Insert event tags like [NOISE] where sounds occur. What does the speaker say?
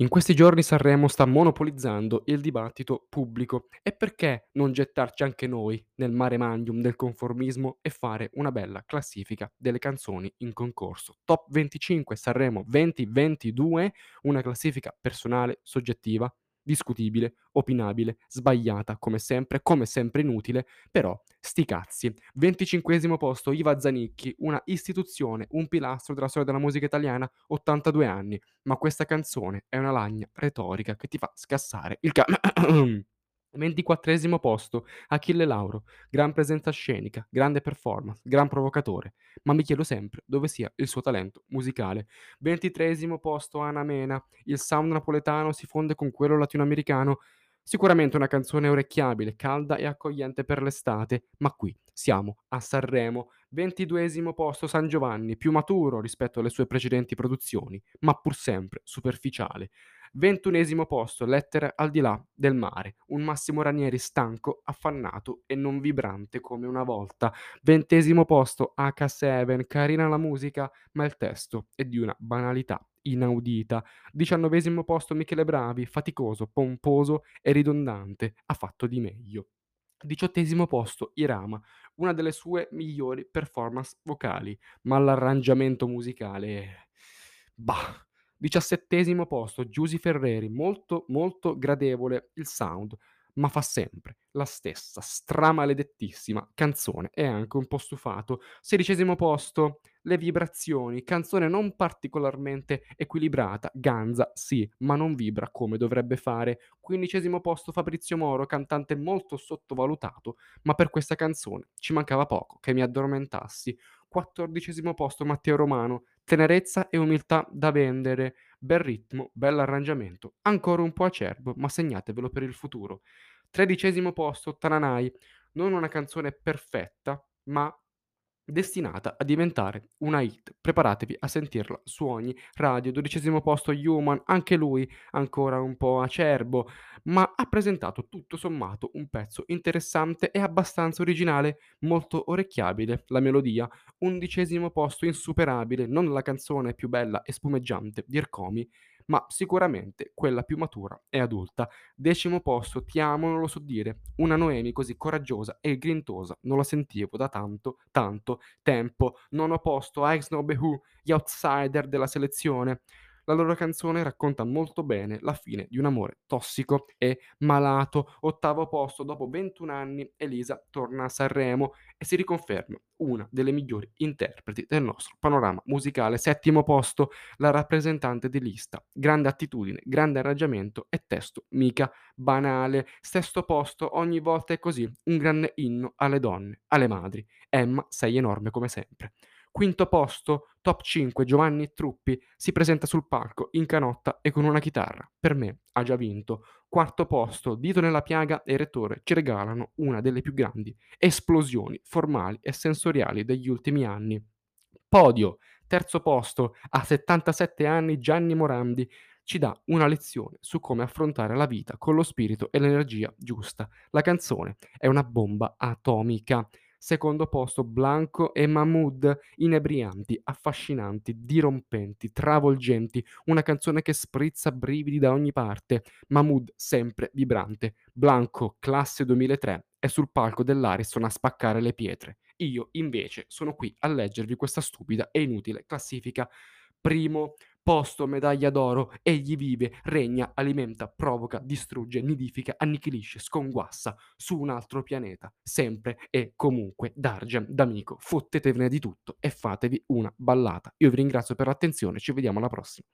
In questi giorni Sanremo sta monopolizzando il dibattito pubblico e perché non gettarci anche noi nel mare magnum del conformismo e fare una bella classifica delle canzoni in concorso. Top 25 Sanremo 2022, una classifica personale, soggettiva, discutibile, opinabile, sbagliata come sempre, come sempre inutile, però sti cazzi. 25 posto Iva Zanicchi, una istituzione, un pilastro della storia della musica italiana, 82 anni ma questa canzone è una lagna retorica che ti fa scassare il ca [CLEARS THROAT] 24° posto, Achille Lauro, gran presenza scenica, grande performance, gran provocatore, ma mi chiedo sempre dove sia il suo talento musicale. 23° posto, Ana Mena, il sound napoletano si fonde con quello latinoamericano, sicuramente una canzone orecchiabile, calda e accogliente per l'estate, ma qui siamo a Sanremo. 22° posto, San Giovanni, più maturo rispetto alle sue precedenti produzioni, ma pur sempre superficiale. 21° posto, Lettere al di là del mare, un Massimo Ranieri stanco, affannato e non vibrante come una volta. 20° posto, H7, carina la musica, ma il testo è di una banalità inaudita. 19° posto, Michele Bravi, faticoso, pomposo e ridondante, ha fatto di meglio. 18° posto, Irama, una delle sue migliori performance vocali, ma l'arrangiamento musicale, bah. 17° posto, Giusy Ferreri, molto molto gradevole il sound, ma fa sempre la stessa stramaledettissima canzone e anche un po' stufato. 16° posto, Le vibrazioni, canzone non particolarmente equilibrata, ganza sì, ma non vibra come dovrebbe fare. 15° posto, Fabrizio Moro, cantante molto sottovalutato, ma per questa canzone ci mancava poco che mi addormentassi. 14° posto, Matteo Romano, tenerezza e umiltà da vendere, bel ritmo, bell'arrangiamento, ancora un po' acerbo, ma segnatevelo per il futuro. 13° posto, Tananai, non una canzone perfetta, ma destinata a diventare una hit. Preparatevi a sentirla su ogni radio. 12° posto, Human, anche lui ancora un po' acerbo, ma ha presentato tutto sommato un pezzo interessante e abbastanza originale, molto orecchiabile la melodia. 11° posto, Insuperabile, non la canzone più bella e spumeggiante di Ercomi, ma sicuramente quella più matura e adulta. Decimo posto, Ti amo, non lo so dire. Una Noemi così coraggiosa e grintosa non la sentivo da tanto, tanto tempo. Nono posto, Ex No Who, gli outsider della selezione. La loro canzone racconta molto bene la fine di un amore tossico e malato. Ottavo posto, dopo 21 anni, Elisa torna a Sanremo e si riconferma una delle migliori interpreti del nostro panorama musicale. Settimo posto, la rappresentante di lista. Grande attitudine, grande arrangiamento e testo mica banale. Sesto posto, ogni volta è così, un grande inno alle donne, alle madri. Emma, sei enorme come sempre. Quinto posto, top 5, Giovanni Truppi si presenta sul palco in canotta e con una chitarra. Per me ha già vinto. Quarto posto, Dito nella piaga e Rettore ci regalano una delle più grandi esplosioni formali e sensoriali degli ultimi anni. Podio, terzo posto, a 77 anni Gianni Morandi ci dà una lezione su come affrontare la vita con lo spirito e l'energia giusta. La canzone è una bomba atomica. Secondo posto Blanco e Mahmood, inebrianti, affascinanti, dirompenti, travolgenti, una canzone che sprizza brividi da ogni parte. Mahmood sempre vibrante. Blanco, classe 2003, è sul palco dell'Ariston a spaccare le pietre. Io invece sono qui a leggervi questa stupida e inutile classifica. Primo posto, medaglia d'oro, egli vive, regna, alimenta, provoca, distrugge, nidifica, annichilisce, sconguassa su un altro pianeta, sempre e comunque Darjan, d'amico, fottetevene di tutto e fatevi una ballata. Io vi ringrazio per l'attenzione, ci vediamo alla prossima.